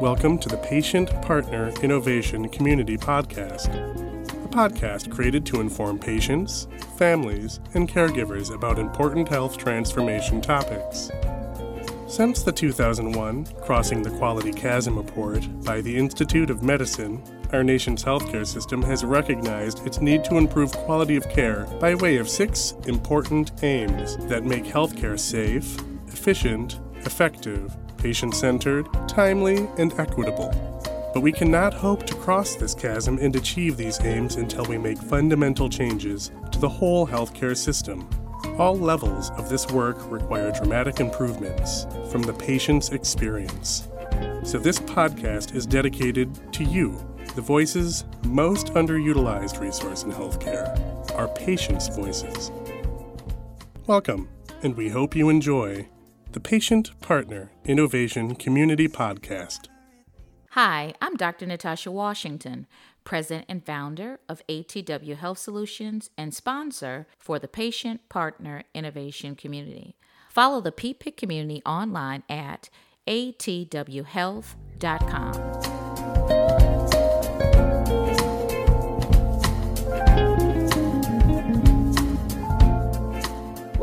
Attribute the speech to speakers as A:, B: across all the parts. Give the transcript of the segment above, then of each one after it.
A: Welcome to the Patient Partner Innovation Community Podcast, a podcast created to inform patients, families, and caregivers about important health transformation topics. Since the 2001 Crossing the Quality Chasm report by the Institute of Medicine, our nation's healthcare system has recognized its need to improve quality of care by way of six important aims that make healthcare safe, efficient, effective, patient centered, timely, and equitable. But we cannot hope to cross this chasm and achieve these aims until we make fundamental changes to the whole healthcare system. All levels of this work require dramatic improvements from the patient's experience. So, this podcast is dedicated to you, the voices most underutilized resource in healthcare, our patients' voices. Welcome, and we hope you enjoy the Patient Partner Innovation Community Podcast.
B: Hi, I'm Dr. Natasha Washington, President and founder of ATW Health Solutions and sponsor for the Patient Partner Innovation Community. Follow the PPIC community online at atwhealth.com.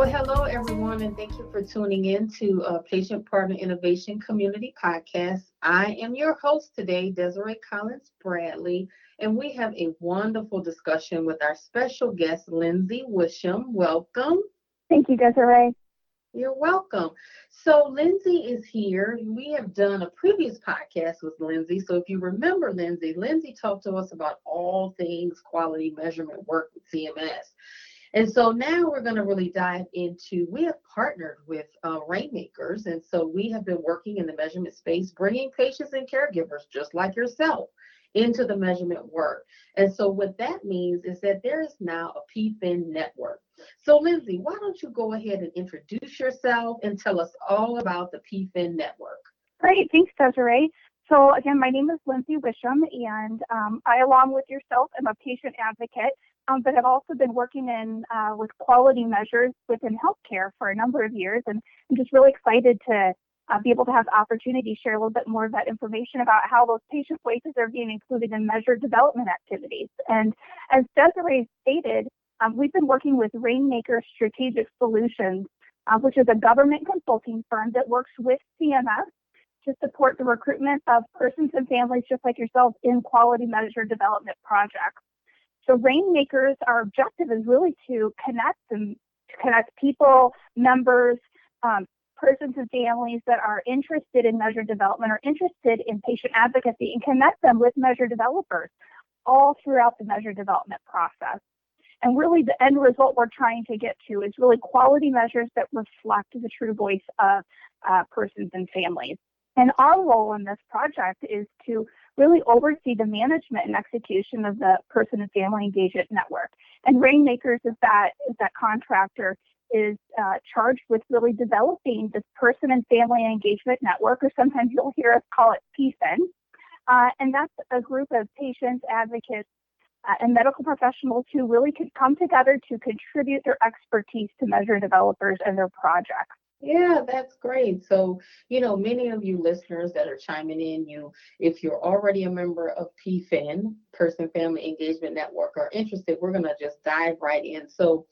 C: Well, hello, everyone, and thank you for tuning in to uh, Patient Partner Innovation Community Podcast. I am your host today, Desiree Collins Bradley, and we have a wonderful discussion with our special guest, Lindsay Wisham. Welcome.
D: Thank you, Desiree.
C: You're welcome. So, Lindsay is here. We have done a previous podcast with Lindsay. So, if you remember Lindsay, Lindsay talked to us about all things quality measurement work with CMS. And so now we're going to really dive into, we have partnered with uh, Rainmakers. And so we have been working in the measurement space, bringing patients and caregivers just like yourself into the measurement work. And so what that means is that there is now a PFIN network. So Lindsay, why don't you go ahead and introduce yourself and tell us all about the PFIN network?
D: Great, thanks Desiree. So again, my name is Lindsay Wisham, and um, I, along with yourself, am a patient advocate um, but have also been working in uh, with quality measures within healthcare for a number of years, and I'm just really excited to uh, be able to have the opportunity to share a little bit more of that information about how those patient voices are being included in measured development activities. And as Desiree stated, um, we've been working with Rainmaker Strategic Solutions, uh, which is a government consulting firm that works with CMS to support the recruitment of persons and families just like yourself in quality measure development projects. So Rainmakers, our objective is really to connect and to connect people, members, um, persons and families that are interested in measure development or interested in patient advocacy and connect them with measure developers all throughout the measure development process. And really the end result we're trying to get to is really quality measures that reflect the true voice of uh, persons and families. And our role in this project is to really oversee the management and execution of the person and family engagement network. And Rainmakers is that is that contractor is uh, charged with really developing this person and family engagement network, or sometimes you'll hear us call it PFIN. Uh, and that's a group of patients, advocates, uh, and medical professionals who really could come together to contribute their expertise to measure developers and their projects.
C: Yeah, that's great. So, you know, many of you listeners that are chiming in, you, if you're already a member of PFIN, Person Family Engagement Network, are interested, we're to just dive right in. So,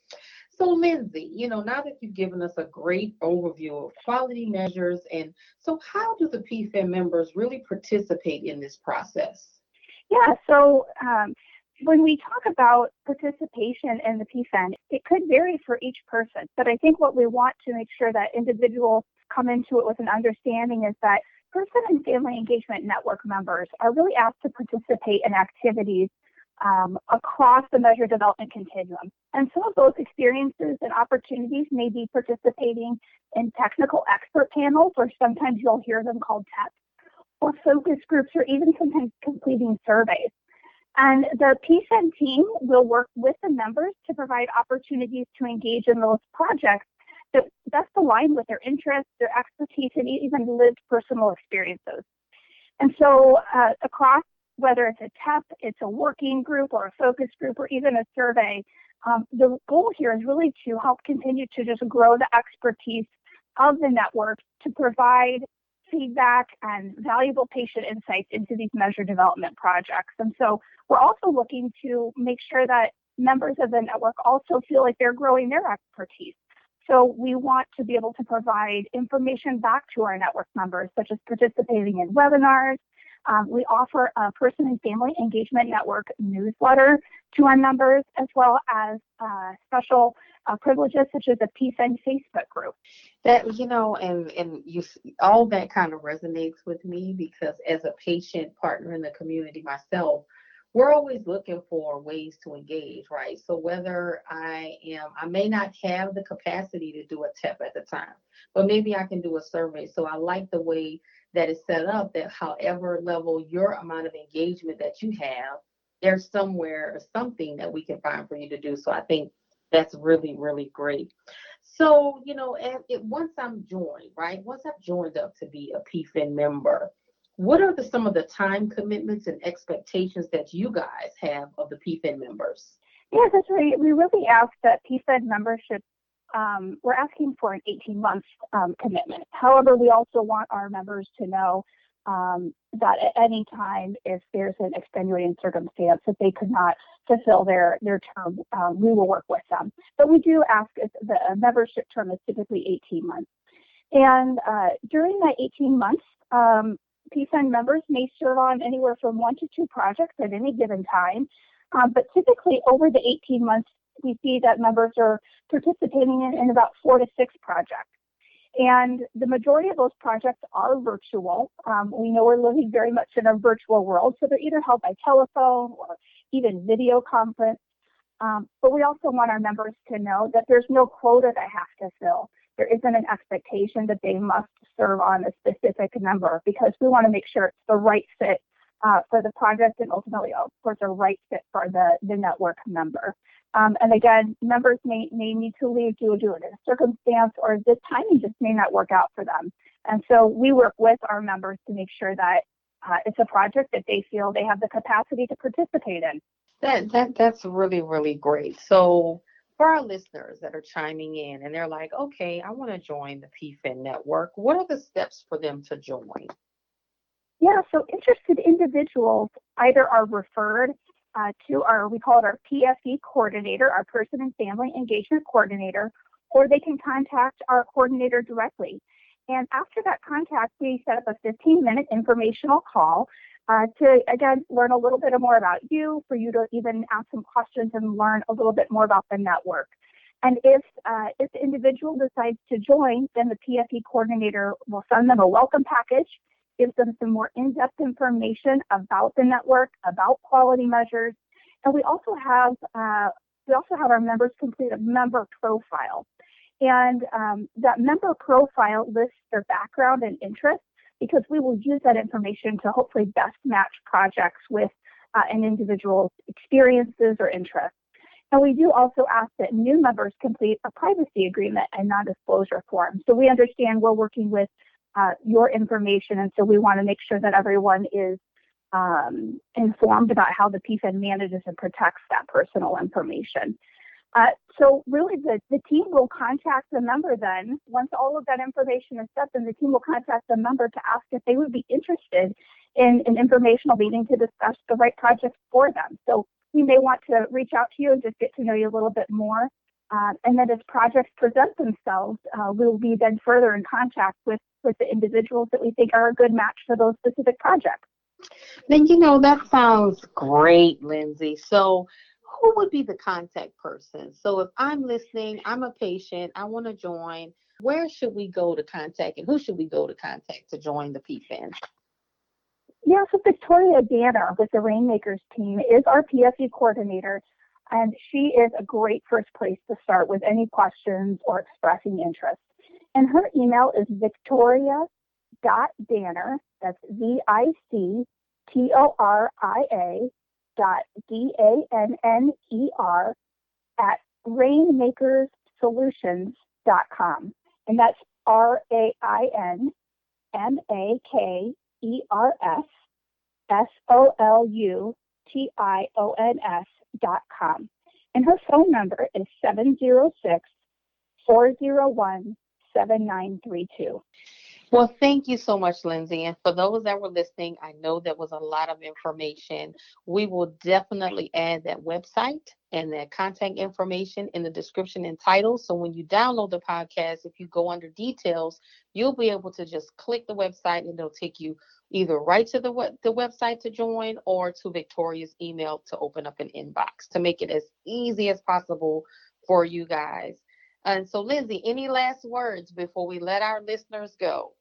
C: so Lindsay, you know, now that you've given us a great overview of quality measures, and so how do the PFIN members really participate in this process?
D: Yeah, so um, when we talk about participation in the PFIN, it could vary for each person, but I think what we want to make sure that individuals come into it with an understanding is that person and family engagement network members are really asked to participate in activities um, across the measure development continuum. And some of those experiences and opportunities may be participating in technical expert panels, or sometimes you'll hear them called TEPs, or focus groups, or even sometimes completing surveys. And the PFIN team will work with the members to provide opportunities to engage in those projects that best align with their interests, their expertise, and even lived personal experiences. And so uh, across, whether it's a TEP, it's a working group or a focus group or even a survey, um, the goal here is really to help continue to just grow the expertise of the network to provide feedback and valuable patient insights into these measure development projects. And so we're also looking to make sure that members of the network also feel like they're growing their expertise. So we want to be able to provide information back to our network members, such as participating in webinars. Um, we offer a person and family engagement network newsletter to our members, as well as uh, special uh, privileges such as a PFIN Facebook group.
C: That you know, and and you all that kind of resonates with me because as a patient partner in the community myself, we're always looking for ways to engage, right? So whether I am, I may not have the capacity to do a TEP at the time, but maybe I can do a survey. So I like the way that is set up that however level your amount of engagement that you have, there's somewhere or something that we can find for you to do. So I think that's really, really great. So, you know, once I'm joined, right? Once I've joined up to be a PFIN member, what are the, some of the time commitments and expectations that you guys have of the PFIN members?
D: Yeah, that's right. We really ask that PFIN membership, um, we're asking for an 18 month um, commitment. However, we also want our members to know um, that at any time, if there's an extenuating circumstance that they could not fulfill their their term, um, we will work with them. But we do ask if the membership term is typically 18 months. And uh, during that 18 months, um, PFIN members may serve on anywhere from one to two projects at any given time. Um, but typically over the 18 months, we see that members are participating in, in about four to six projects. And the majority of those projects are virtual. Um, we know we're living very much in a virtual world, so they're either held by telephone or even video conference. Um, but we also want our members to know that there's no quota they have to fill there isn't an expectation that they must serve on a specific number because we want to make sure it's the right fit uh, for the project and ultimately, of course, a right fit for the, the network member. Um, and again, members may, may need to leave due to a circumstance or the timing just may not work out for them. And so we work with our members to make sure that uh, it's a project that they feel they have the capacity to participate in.
C: That, that that's really really great. So for our listeners that are chiming in and they're like, okay, I want to join the PFIN network, what are the steps for them to join?
D: Yeah, so interested individuals either are referred uh, to our, we call it our PFE coordinator, our person and family engagement coordinator, or they can contact our coordinator directly. And after that contact, we set up a 15 minute informational call uh, to again learn a little bit more about you, for you to even ask some questions and learn a little bit more about the network. And if uh, if the individual decides to join, then the PFE coordinator will send them a welcome package, gives them some more in-depth information about the network, about quality measures, and we also have uh, we also have our members complete a member profile. And um, that member profile lists their background and interests because we will use that information to hopefully best match projects with uh, an individual's experiences or interests. And we do also ask that new members complete a privacy agreement and non-disclosure form. So we understand we're working with uh, your information, and so we want to make sure that everyone is um, informed about how the PFIN manages and protects that personal information. Uh, so really the, the team will contact the member then, once all of that information is set, then the team will contact the member to ask if they would be interested in an informational meeting to discuss the right project for them. So we may want to reach out to you and just get to know you a little bit more. Uh, and then as projects present themselves, uh, we'll be then further in contact with, with the individuals that we think are a good match for those specific projects.
C: Then, you know, that sounds great, Lindsay. So who would be the contact person? So if I'm listening, I'm a patient, I want to join, where should we go to contact and who should we go to contact to join the PFIN?
D: Yeah, so Victoria Danner with the Rainmakers team is our PFE coordinator, and she is a great first place to start with any questions or expressing interest. And her email is victoria.danner, that's V I C T O R I A dot D A N N E R at rainmakerssolutions.com. And that's R A E com. And her phone number is 706 401 7932.
C: Well, thank you so much, Lindsay. And for those that were listening, I know that was a lot of information. We will definitely add that website and that contact information in the description and title. So when you download the podcast, if you go under details, you'll be able to just click the website and it'll take you either right to the, the website to join or to Victoria's email to open up an inbox to make it as easy as possible for you guys. And so, Lindsay, any last words before we let our listeners go?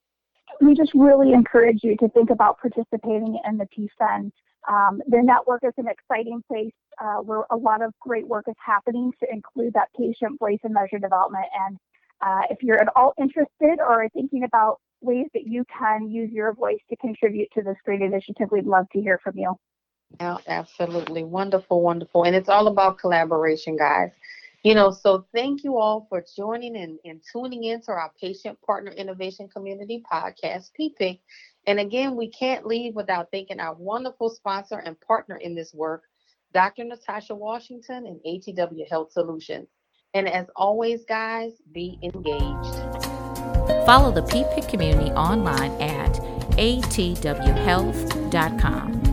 D: We just really encourage you to think about participating in the PFIN. Um, the network is an exciting place uh, where a lot of great work is happening to include that patient voice and measure development. And uh, if you're at all interested or thinking about ways that you can use your voice to contribute to this great initiative, we'd love to hear from you.
C: Yeah, absolutely. Wonderful, wonderful. And it's all about collaboration, guys. You know, so thank you all for joining and, and tuning in to our Patient Partner Innovation Community podcast, PPIC. And again, we can't leave without thanking our wonderful sponsor and partner in this work, Dr. Natasha Washington and ATW Health Solutions. And as always, guys, be engaged.
B: Follow the PPIC community online at atwhealth.com.